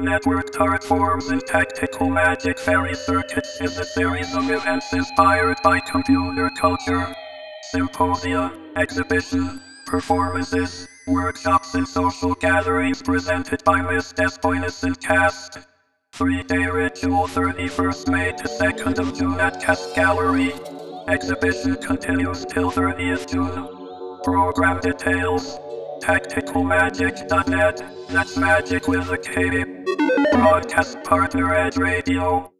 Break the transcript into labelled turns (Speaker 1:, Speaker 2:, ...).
Speaker 1: Networked art forms and tactical magic fairy circuits is a series of events inspired by computer culture. Symposia, exhibition, performances, workshops and social gatherings presented by Miss Despoina and cast. Three-day ritual 31st May to 2nd of June at Cast Gallery. Exhibition continues till 30th June. Program details. TacticalMagick.net. That's magic with a K. Broadcast partner Edge Radio.